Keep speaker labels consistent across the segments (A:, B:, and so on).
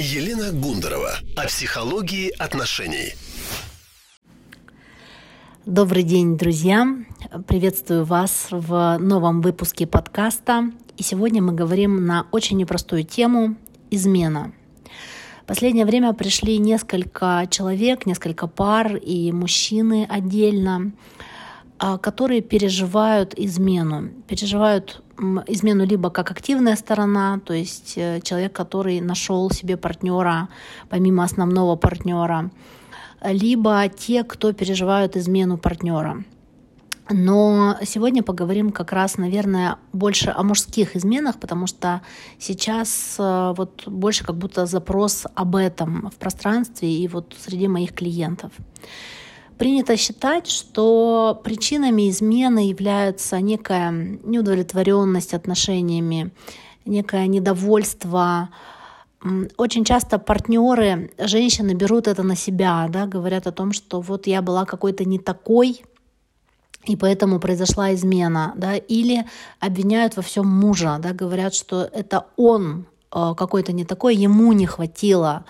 A: Елена Гундарова о психологии отношений.
B: Добрый день, друзья! Приветствую вас в новом выпуске подкаста. И сегодня мы говорим на очень непростую тему – измена. В последнее время пришли несколько человек, несколько пар и мужчины отдельно, которые переживают измену. Переживают измену либо как активная сторона, то есть э, человек, который нашел себе партнера помимо основного партнера, либо те, кто переживают измену партнера. Но сегодня поговорим как раз, наверное, больше о мужских изменах, потому что сейчас э, вот больше как будто запрос об этом в пространстве и вот среди моих клиентов. Принято считать, что причинами измены являются некая неудовлетворенность отношениями, некое недовольство. Очень часто партнеры, женщины берут это на себя, да, говорят о том, что вот я была какой-то не такой, и поэтому произошла измена, да, или обвиняют во всем мужа, да, говорят, что это он э, какой-то не такой, ему не хватило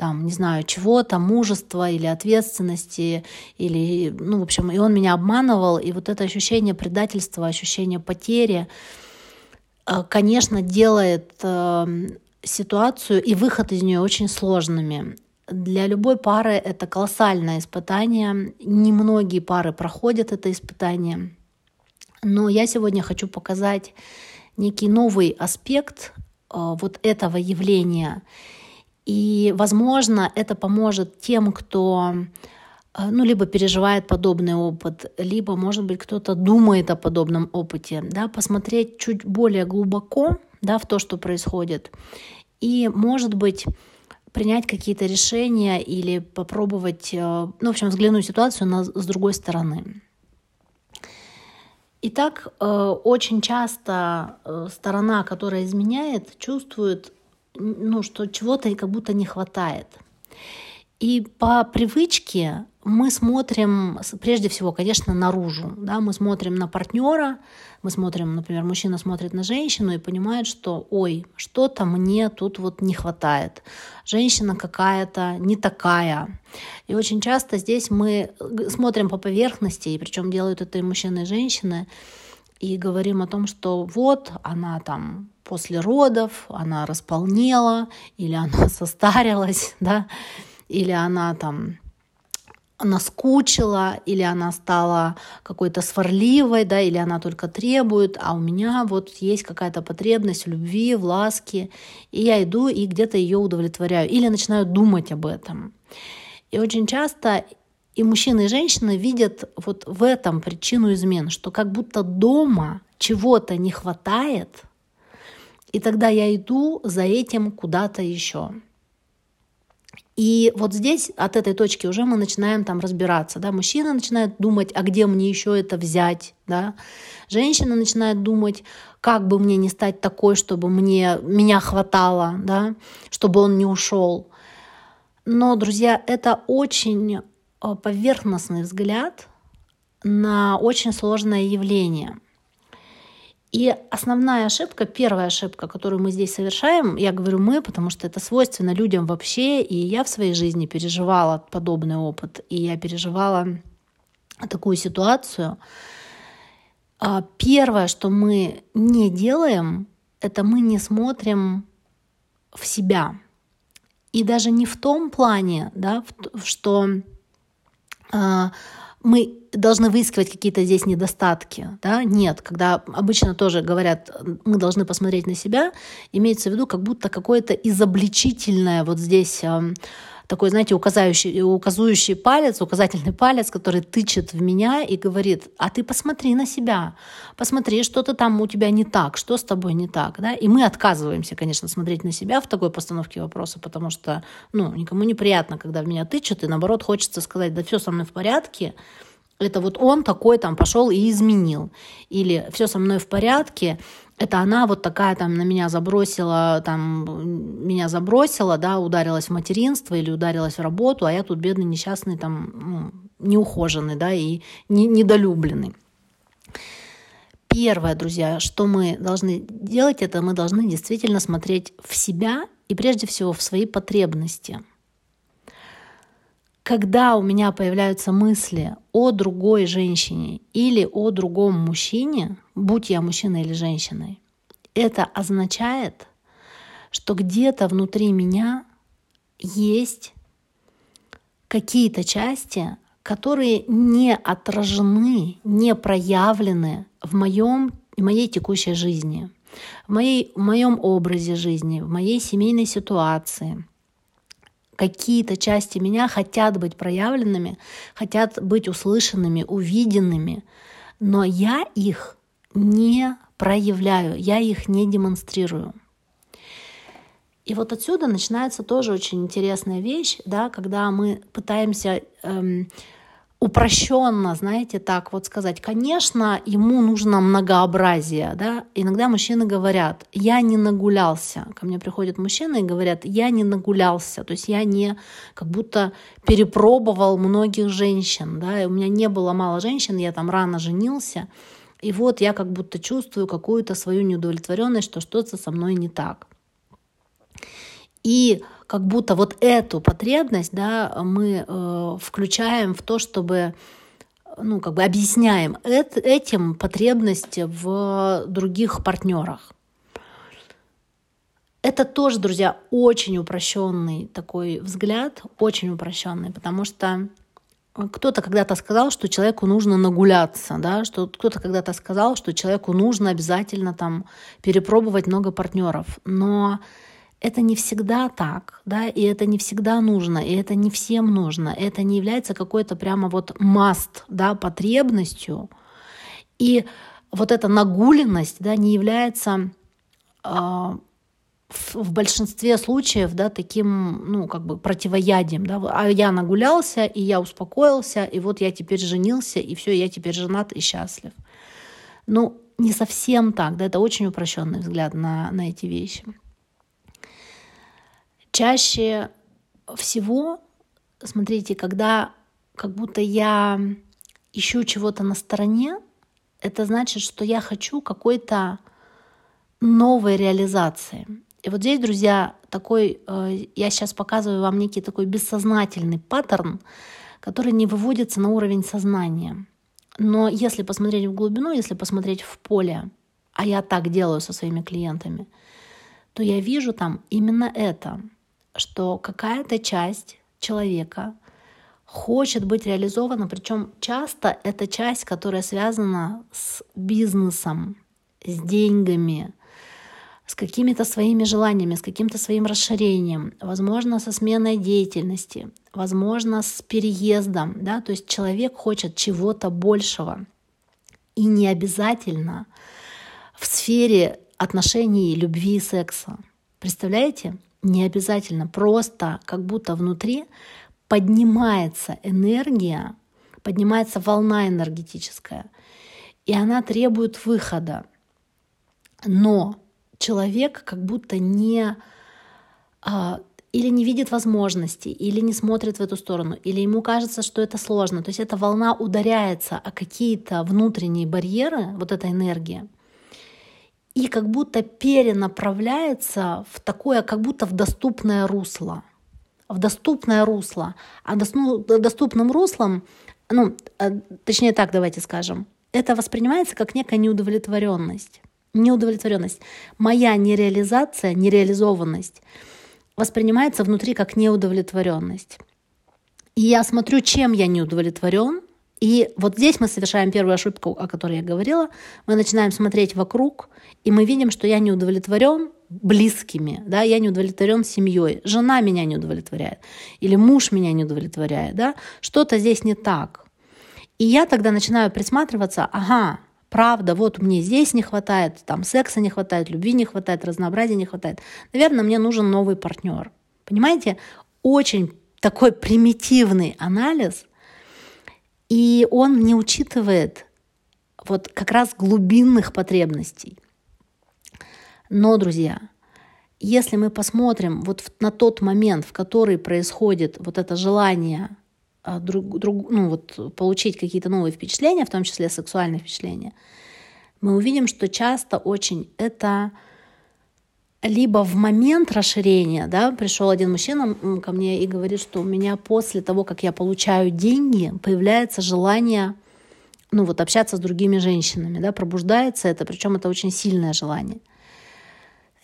B: там, не знаю, чего-то, мужества или ответственности, или, ну, в общем, и он меня обманывал, и вот это ощущение предательства, ощущение потери, э, конечно, делает э, ситуацию и выход из нее очень сложными. Для любой пары это колоссальное испытание. Немногие пары проходят это испытание. Но я сегодня хочу показать некий новый аспект э, вот этого явления и, возможно, это поможет тем, кто э, ну, либо переживает подобный опыт, либо, может быть, кто-то думает о подобном опыте, да, посмотреть чуть более глубоко, да, в то, что происходит, и, может быть, принять какие-то решения или попробовать, э, ну, в общем, взглянуть ситуацию на, с другой стороны. Итак, э, очень часто сторона, которая изменяет, чувствует ну, что чего-то как будто не хватает. И по привычке мы смотрим, прежде всего, конечно, наружу. Да? Мы смотрим на партнера, мы смотрим, например, мужчина смотрит на женщину и понимает, что, ой, что-то мне тут вот не хватает. Женщина какая-то не такая. И очень часто здесь мы смотрим по поверхности, и причем делают это и мужчины, и женщины, и говорим о том, что вот она там после родов, она располнела, или она состарилась, да, или она там наскучила, или она стала какой-то сварливой, да, или она только требует, а у меня вот есть какая-то потребность в любви, в ласке, и я иду и где-то ее удовлетворяю, или начинаю думать об этом. И очень часто и мужчины, и женщины видят вот в этом причину измен, что как будто дома чего-то не хватает, и тогда я иду за этим куда-то еще. И вот здесь от этой точки уже мы начинаем там разбираться. Да? Мужчина начинает думать, а где мне еще это взять. Да? Женщина начинает думать, как бы мне не стать такой, чтобы мне, меня хватало, да? чтобы он не ушел. Но, друзья, это очень Э, поверхностный взгляд на очень сложное явление. И основная ошибка, первая ошибка, которую мы здесь совершаем, я говорю мы, потому что это свойственно людям вообще, и я в своей жизни переживала подобный опыт, и я переживала такую ситуацию. А первое, что мы не делаем, это мы не смотрим в себя. И даже не в том плане, да, что а, мы должны выискивать какие-то здесь недостатки. Да? Нет, когда обычно тоже говорят, мы должны посмотреть на себя, имеется в виду как будто какое-то изобличительное вот здесь такой, знаете, указывающий, указывающий палец, указательный палец, который тычет в меня и говорит, а ты посмотри на себя, посмотри, что-то там у тебя не так, что с тобой не так. Да? И мы отказываемся, конечно, смотреть на себя в такой постановке вопроса, потому что ну, никому неприятно, когда в меня тычут, и наоборот хочется сказать, да все со мной в порядке, это вот он такой там пошел и изменил. Или все со мной в порядке, это она вот такая там на меня забросила, там меня забросила, да, ударилась в материнство или ударилась в работу, а я тут бедный, несчастный, там, ну, неухоженный, да, и не, недолюбленный. Первое, друзья, что мы должны делать, это мы должны действительно смотреть в себя и прежде всего в свои потребности. Когда у меня появляются мысли о другой женщине или о другом мужчине, будь я мужчиной или женщиной, это означает, что где-то внутри меня есть какие-то части, которые не отражены, не проявлены в, моем, в моей текущей жизни, в, моей, в моем образе жизни, в моей семейной ситуации. Какие-то части меня хотят быть проявленными, хотят быть услышанными, увиденными, но я их не проявляю, я их не демонстрирую. И вот отсюда начинается тоже очень интересная вещь, да, когда мы пытаемся эм, упрощенно, знаете, так вот сказать, конечно, ему нужно многообразие, да, иногда мужчины говорят, я не нагулялся, ко мне приходят мужчины и говорят, я не нагулялся, то есть я не как будто перепробовал многих женщин, да, и у меня не было мало женщин, я там рано женился, и вот я как будто чувствую какую-то свою неудовлетворенность, что что-то со мной не так. И как будто вот эту потребность да, мы э, включаем в то, чтобы ну, как бы объясняем это, этим потребности в других партнерах. Это тоже, друзья, очень упрощенный такой взгляд, очень упрощенный, потому что кто-то когда-то сказал, что человеку нужно нагуляться, да, что кто-то когда-то сказал, что человеку нужно обязательно там перепробовать много партнеров, но это не всегда так, да, и это не всегда нужно, и это не всем нужно, это не является какой-то прямо вот must, да, потребностью, и вот эта нагуленность, да, не является э, в, большинстве случаев, да, таким, ну, как бы противоядием, да, а я нагулялся, и я успокоился, и вот я теперь женился, и все, я теперь женат и счастлив. Ну, не совсем так, да, это очень упрощенный взгляд на, на эти вещи. Чаще всего, смотрите, когда как будто я ищу чего-то на стороне, это значит, что я хочу какой-то новой реализации. И вот здесь, друзья, такой, э, я сейчас показываю вам некий такой бессознательный паттерн, который не выводится на уровень сознания. Но если посмотреть в глубину, если посмотреть в поле, а я так делаю со своими клиентами, то я вижу там именно это — что какая-то часть человека хочет быть реализована, причем часто это часть, которая связана с бизнесом, с деньгами, с какими-то своими желаниями, с каким-то своим расширением, возможно, со сменой деятельности, возможно, с переездом. Да? То есть человек хочет чего-то большего. И не обязательно в сфере отношений, любви и секса. Представляете? не обязательно, просто как будто внутри поднимается энергия, поднимается волна энергетическая, и она требует выхода. Но человек как будто не а, или не видит возможностей, или не смотрит в эту сторону, или ему кажется, что это сложно. То есть эта волна ударяется о какие-то внутренние барьеры, вот эта энергия — и как будто перенаправляется в такое, как будто в доступное русло. В доступное русло. А доступным руслом, ну, э, точнее так давайте скажем, это воспринимается как некая неудовлетворенность. Неудовлетворенность. Моя нереализация, нереализованность воспринимается внутри как неудовлетворенность. И я смотрю, чем я не удовлетворен, и вот здесь мы совершаем первую ошибку, о которой я говорила. Мы начинаем смотреть вокруг, и мы видим, что я не удовлетворен близкими, да, я не удовлетворен семьей, жена меня не удовлетворяет, или муж меня не удовлетворяет, да, что-то здесь не так. И я тогда начинаю присматриваться, ага, правда, вот мне здесь не хватает, там секса не хватает, любви не хватает, разнообразия не хватает. Наверное, мне нужен новый партнер. Понимаете, очень такой примитивный анализ, и он не учитывает вот как раз глубинных потребностей. Но, друзья, если мы посмотрим вот на тот момент, в который происходит вот это желание друг, друг, ну, вот, получить какие-то новые впечатления, в том числе сексуальные впечатления, мы увидим, что часто очень это либо в момент расширения, да, пришел один мужчина ко мне и говорит, что у меня после того, как я получаю деньги, появляется желание, ну вот общаться с другими женщинами, да, пробуждается это, причем это очень сильное желание.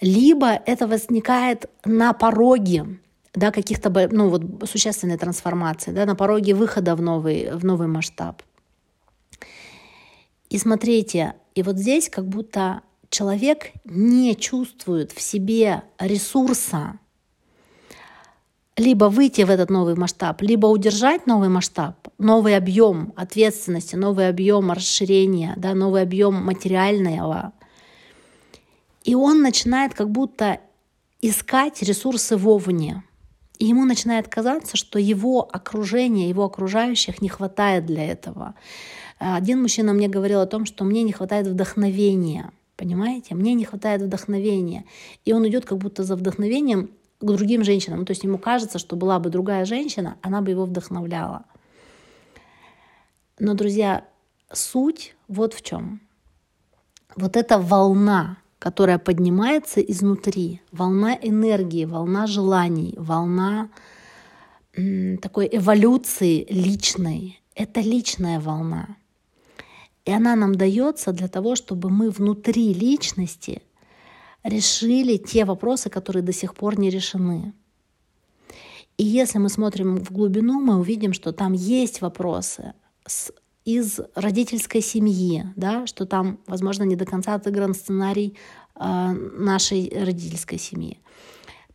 B: Либо это возникает на пороге, да, каких-то, ну вот существенной трансформации, да, на пороге выхода в новый, в новый масштаб. И смотрите, и вот здесь как будто человек не чувствует в себе ресурса либо выйти в этот новый масштаб, либо удержать новый масштаб, новый объем ответственности, новый объем расширения, да, новый объем материального. И он начинает как будто искать ресурсы вовне. И ему начинает казаться, что его окружение, его окружающих не хватает для этого. Один мужчина мне говорил о том, что мне не хватает вдохновения. Понимаете? Мне не хватает вдохновения. И он идет как будто за вдохновением к другим женщинам. То есть ему кажется, что была бы другая женщина, она бы его вдохновляла. Но, друзья, суть вот в чем. Вот эта волна, которая поднимается изнутри, волна энергии, волна желаний, волна такой эволюции личной, это личная волна. И она нам дается для того, чтобы мы внутри личности решили те вопросы, которые до сих пор не решены. И если мы смотрим в глубину, мы увидим, что там есть вопросы с, из родительской семьи, да, что там, возможно, не до конца отыгран сценарий э, нашей родительской семьи.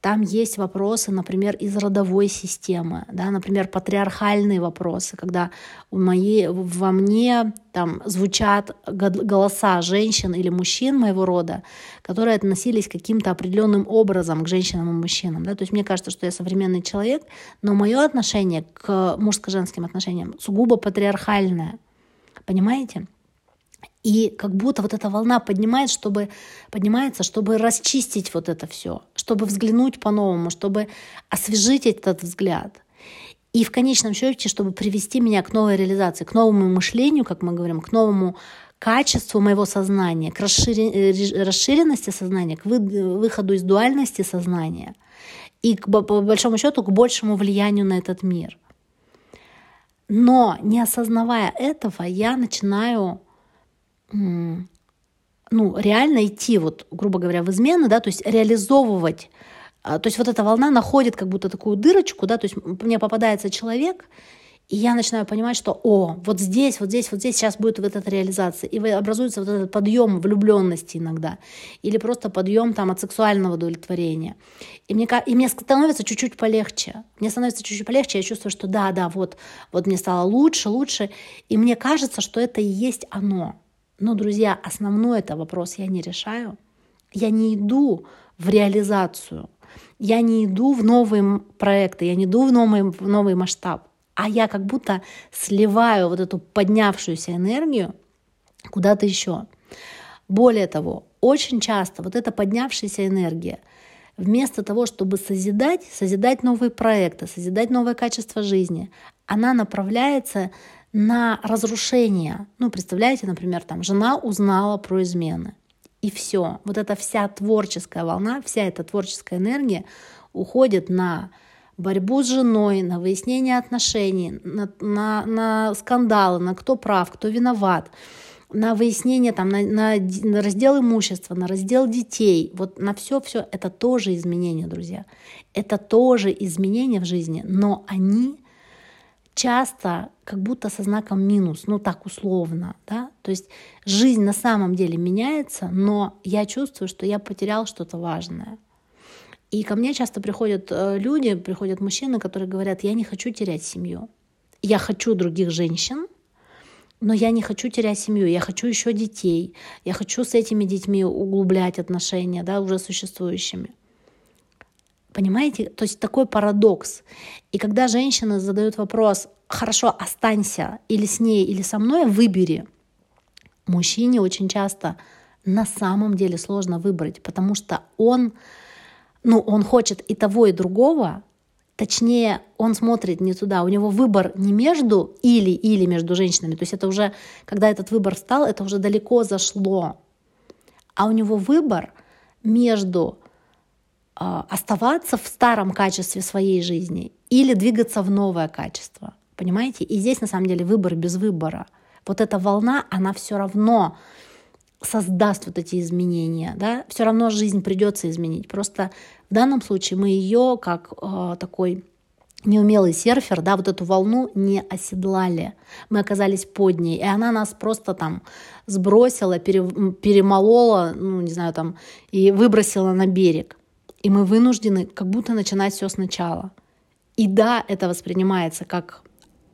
B: Там есть вопросы, например, из родовой системы, да, например, патриархальные вопросы, когда у моей, во мне там звучат голоса женщин или мужчин моего рода, которые относились каким-то определенным образом к женщинам и мужчинам. Да? То есть мне кажется, что я современный человек, но мое отношение к мужско-женским отношениям сугубо патриархальное. Понимаете? И как будто вот эта волна поднимает, чтобы, поднимается, чтобы расчистить вот это все, чтобы взглянуть по-новому, чтобы освежить этот взгляд. И в конечном счете, чтобы привести меня к новой реализации, к новому мышлению, как мы говорим, к новому качеству моего сознания, к э, расширенности сознания, к выходу из дуальности сознания и, к, по большому счету, к большему влиянию на этот мир. Но не осознавая этого, я начинаю ну, реально идти, вот, грубо говоря, в измены, да, то есть реализовывать а, то есть вот эта волна находит как будто такую дырочку, да, то есть мне попадается человек, и я начинаю понимать, что, о, вот здесь, вот здесь, вот здесь сейчас будет вот эта реализация. И образуется вот этот подъем влюбленности иногда. Или просто подъем там от сексуального удовлетворения. И мне, и мне становится чуть-чуть полегче. Мне становится чуть-чуть полегче. Я чувствую, что да, да, вот, вот мне стало лучше, лучше. И мне кажется, что это и есть оно. Но, друзья, основной это вопрос я не решаю. Я не иду в реализацию. Я не иду в новые проекты, я не иду в новый, в новый масштаб. А я как будто сливаю вот эту поднявшуюся энергию куда-то еще. Более того, очень часто вот эта поднявшаяся энергия, вместо того, чтобы созидать, созидать новые проекты, созидать новое качество жизни, она направляется на разрушение. Ну, представляете, например, там жена узнала про измены. И все. Вот эта вся творческая волна, вся эта творческая энергия уходит на борьбу с женой, на выяснение отношений, на, на, на скандалы, на кто прав, кто виноват, на выяснение, там, на, на, на раздел имущества, на раздел детей. Вот на все-все это тоже изменения, друзья. Это тоже изменения в жизни, но они часто как будто со знаком минус, ну так условно, да, то есть жизнь на самом деле меняется, но я чувствую, что я потерял что-то важное. И ко мне часто приходят э, люди, приходят мужчины, которые говорят, я не хочу терять семью, я хочу других женщин, но я не хочу терять семью, я хочу еще детей, я хочу с этими детьми углублять отношения, да, уже существующими. Понимаете? То есть такой парадокс. И когда женщина задает вопрос, хорошо, останься или с ней, или со мной, выбери. Мужчине очень часто на самом деле сложно выбрать, потому что он, ну, он хочет и того, и другого, точнее, он смотрит не туда, у него выбор не между или, или между женщинами, то есть это уже, когда этот выбор стал, это уже далеко зашло, а у него выбор между оставаться в старом качестве своей жизни или двигаться в новое качество. Понимаете? И здесь на самом деле выбор без выбора. Вот эта волна, она все равно создаст вот эти изменения, да, все равно жизнь придется изменить. Просто в данном случае мы ее как э, такой неумелый серфер, да, вот эту волну не оседлали. Мы оказались под ней, и она нас просто там сбросила, пере, перемолола, ну, не знаю, там, и выбросила на берег. И мы вынуждены как будто начинать все сначала. И да, это воспринимается как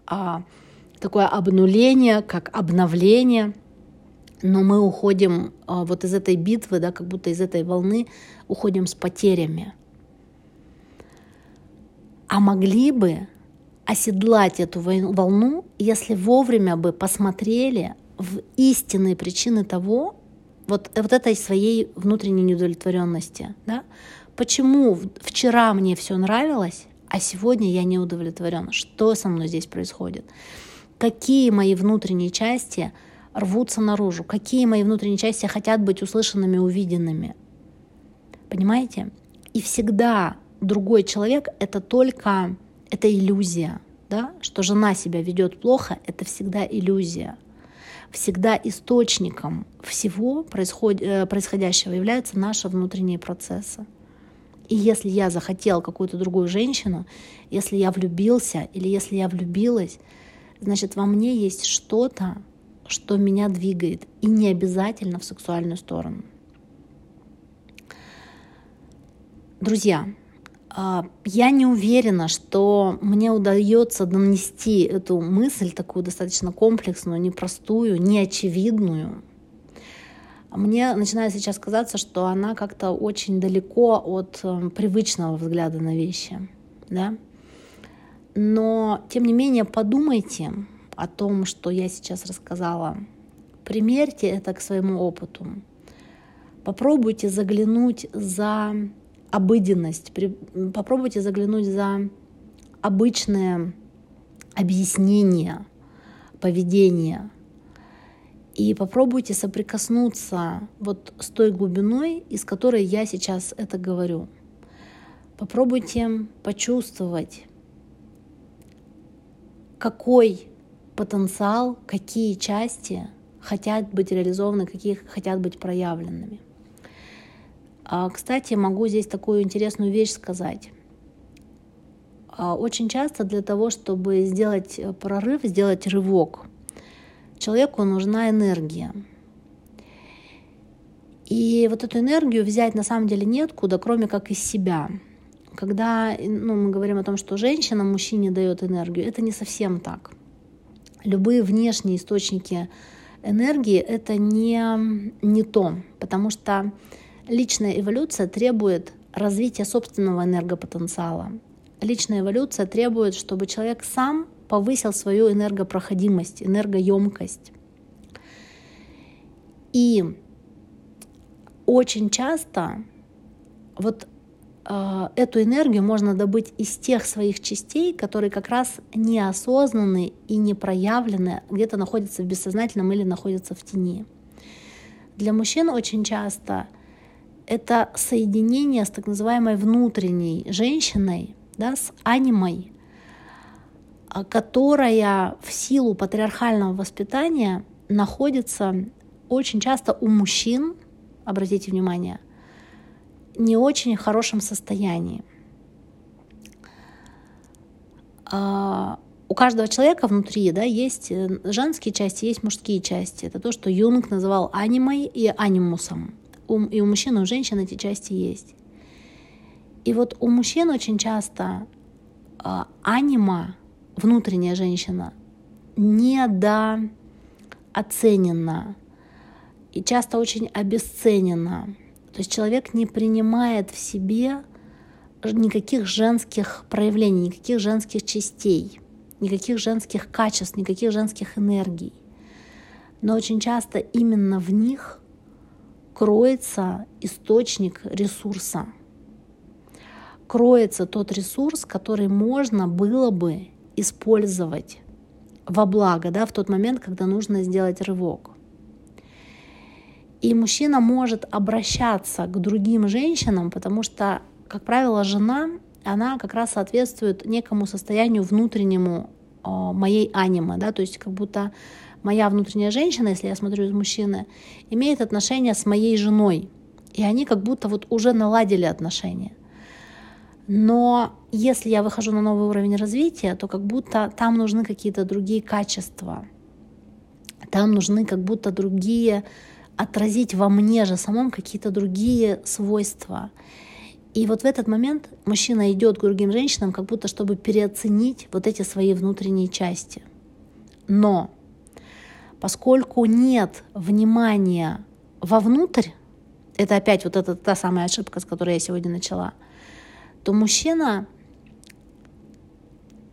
B: а, такое обнуление, как обновление, но мы уходим а, вот из этой битвы, да, как будто из этой волны уходим с потерями. А могли бы оседлать эту волну, если вовремя бы посмотрели в истинные причины того, вот, вот этой своей внутренней неудовлетворенности. Да? Почему вчера мне все нравилось, а сегодня я не удовлетворен? Что со мной здесь происходит? Какие мои внутренние части рвутся наружу? Какие мои внутренние части хотят быть услышанными, увиденными? Понимаете? И всегда другой человек — это только это иллюзия. Да? Что жена себя ведет плохо, это всегда иллюзия. Всегда источником всего. Э, происходящего являются наши внутренние процессы. И если я захотел какую-то другую женщину, если я влюбился или если я влюбилась, значит, во мне есть что-то, что меня двигает, и не обязательно в сексуальную сторону. Друзья, а, я не уверена, что мне удается донести эту мысль, такую достаточно комплексную, непростую, неочевидную. Мне начинает сейчас казаться, что она как-то очень далеко от э, привычного взгляда на вещи. Да? Но, тем не менее, подумайте о том, что я сейчас рассказала. Примерьте это к своему опыту. Попробуйте заглянуть за обыденность. Попробуйте заглянуть за обычное объяснение поведения. И попробуйте соприкоснуться вот с той глубиной, из которой я сейчас это говорю. Попробуйте почувствовать, какой потенциал, какие части хотят быть реализованы, какие хотят быть проявленными. А, кстати, могу здесь такую интересную вещь сказать. А, очень часто для того, чтобы сделать э, прорыв, сделать рывок, человеку нужна энергия. И вот эту энергию взять на самом деле неоткуда, кроме как из себя. Когда ну, мы говорим о том, что женщина мужчине дает энергию, это не совсем так. Любые внешние источники энергии это не, не то, потому что Личная эволюция требует развития собственного энергопотенциала. Личная эволюция требует, чтобы человек сам повысил свою энергопроходимость, энергоемкость. И очень часто вот э, эту энергию можно добыть из тех своих частей, которые как раз неосознанны и не проявлены, где-то находятся в бессознательном или находятся в тени. Для мужчин очень часто это соединение с так называемой внутренней женщиной, да, с анимой, которая в силу патриархального воспитания находится очень часто у мужчин, обратите внимание, не очень хорошем состоянии. А, у каждого человека внутри да, есть э, женские части, есть мужские части. Это то, что Юнг называл анимой и анимусом и у мужчин, и у женщин эти части есть. И вот у мужчин очень часто э, анима, внутренняя женщина, недооценена и часто очень обесценена. То есть человек не принимает в себе никаких женских проявлений, никаких женских частей, никаких женских качеств, никаких женских энергий. Но очень часто именно в них кроется источник ресурса. Кроется тот ресурс, который можно было бы использовать во благо, да, в тот момент, когда нужно сделать рывок. И мужчина может обращаться к другим женщинам, потому что как правило, жена, она как раз соответствует некому состоянию внутреннему моей анимы, да, то есть как будто моя внутренняя женщина, если я смотрю из мужчины, имеет отношения с моей женой, и они как будто вот уже наладили отношения. Но если я выхожу на новый уровень развития, то как будто там нужны какие-то другие качества, там нужны как будто другие отразить во мне же самом какие-то другие свойства. И вот в этот момент мужчина идет к другим женщинам, как будто чтобы переоценить вот эти свои внутренние части. Но поскольку нет внимания вовнутрь, это опять вот эта та самая ошибка, с которой я сегодня начала, то мужчина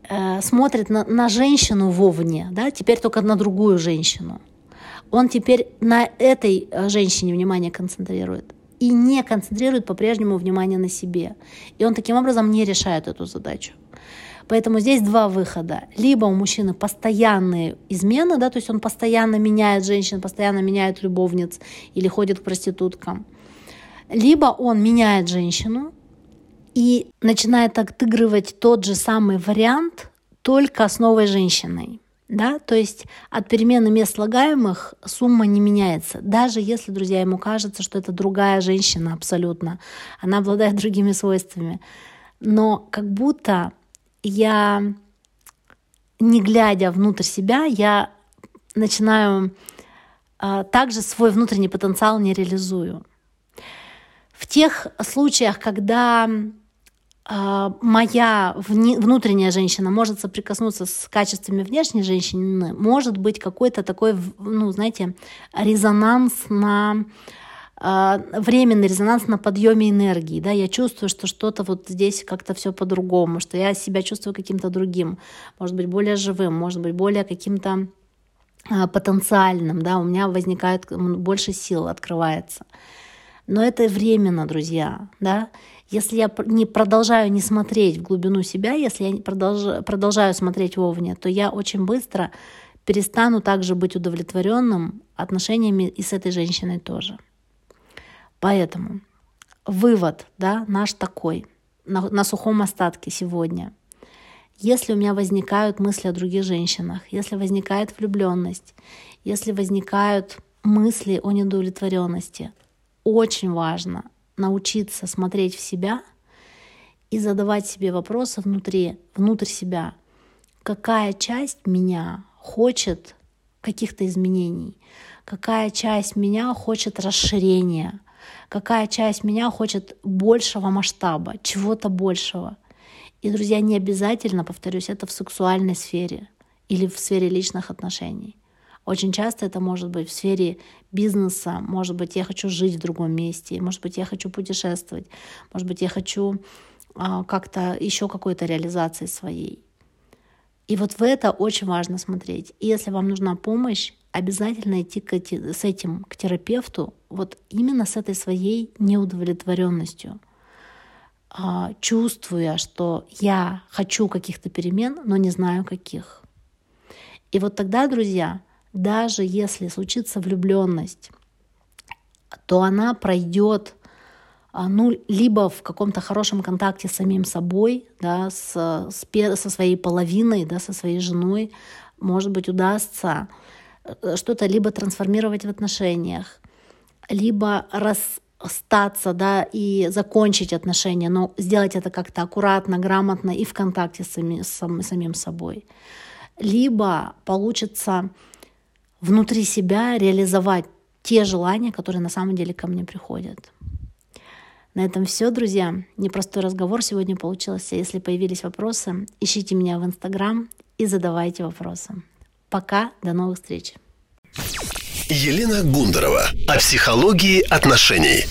B: э, смотрит на, на женщину вовне, да, теперь только на другую женщину. Он теперь на этой э, женщине внимание концентрирует и не концентрирует по-прежнему внимание на себе. И он таким образом не решает эту задачу. Поэтому здесь два выхода. Либо у мужчины постоянные измены, да, то есть он постоянно меняет женщин, постоянно меняет любовниц или ходит к проституткам. Либо он меняет женщину и начинает отыгрывать тот же самый вариант, только с новой женщиной. Да? То есть от перемены мест слагаемых сумма не меняется. Даже если, друзья, ему кажется, что это другая женщина абсолютно, она обладает другими свойствами. Но как будто я, не глядя внутрь себя, я начинаю а, также свой внутренний потенциал не реализую. В тех случаях, когда моя внутренняя женщина может соприкоснуться с качествами внешней женщины, может быть какой-то такой, ну, знаете, резонанс на а, временный резонанс на подъеме энергии, да, я чувствую, что что-то вот здесь как-то все по-другому, что я себя чувствую каким-то другим, может быть, более живым, может быть, более каким-то а, потенциальным, да, у меня возникает больше сил, открывается. Но это временно, друзья, да, если я не продолжаю не смотреть в глубину себя, если я продолжаю, продолжаю смотреть вовне, то я очень быстро перестану также быть удовлетворенным отношениями и с этой женщиной тоже. Поэтому вывод да, наш такой на, на сухом остатке сегодня. Если у меня возникают мысли о других женщинах, если возникает влюбленность, если возникают мысли о недовлетворенности, очень важно научиться смотреть в себя и задавать себе вопросы внутри, внутрь себя. Какая часть меня хочет каких-то изменений? Какая часть меня хочет расширения? Какая часть меня хочет большего масштаба, чего-то большего? И, друзья, не обязательно, повторюсь, это в сексуальной сфере или в сфере личных отношений. Очень часто это может быть в сфере бизнеса, может быть, я хочу жить в другом месте, может быть, я хочу путешествовать, может быть, я хочу а, как-то еще какой-то реализации своей. И вот в это очень важно смотреть. И если вам нужна помощь, обязательно идти к с этим к терапевту, вот именно с этой своей неудовлетворенностью, а, чувствуя, что я хочу каких-то перемен, но не знаю каких. И вот тогда, друзья, даже если случится влюбленность, то она пройдет а, ну, либо в каком-то хорошем контакте с самим собой, да, с, с, со своей половиной, да, со своей женой, может быть, удастся э, что-то либо трансформировать в отношениях, либо расстаться, да, и закончить отношения, но сделать это как-то аккуратно, грамотно и в контакте с, сами, с самим собой. Либо получится внутри себя реализовать те желания, которые на самом деле ко мне приходят. На этом все, друзья. Непростой разговор сегодня получился. Если появились вопросы, ищите меня в Инстаграм и задавайте вопросы. Пока, до новых встреч.
A: Елена Гундарова о психологии отношений.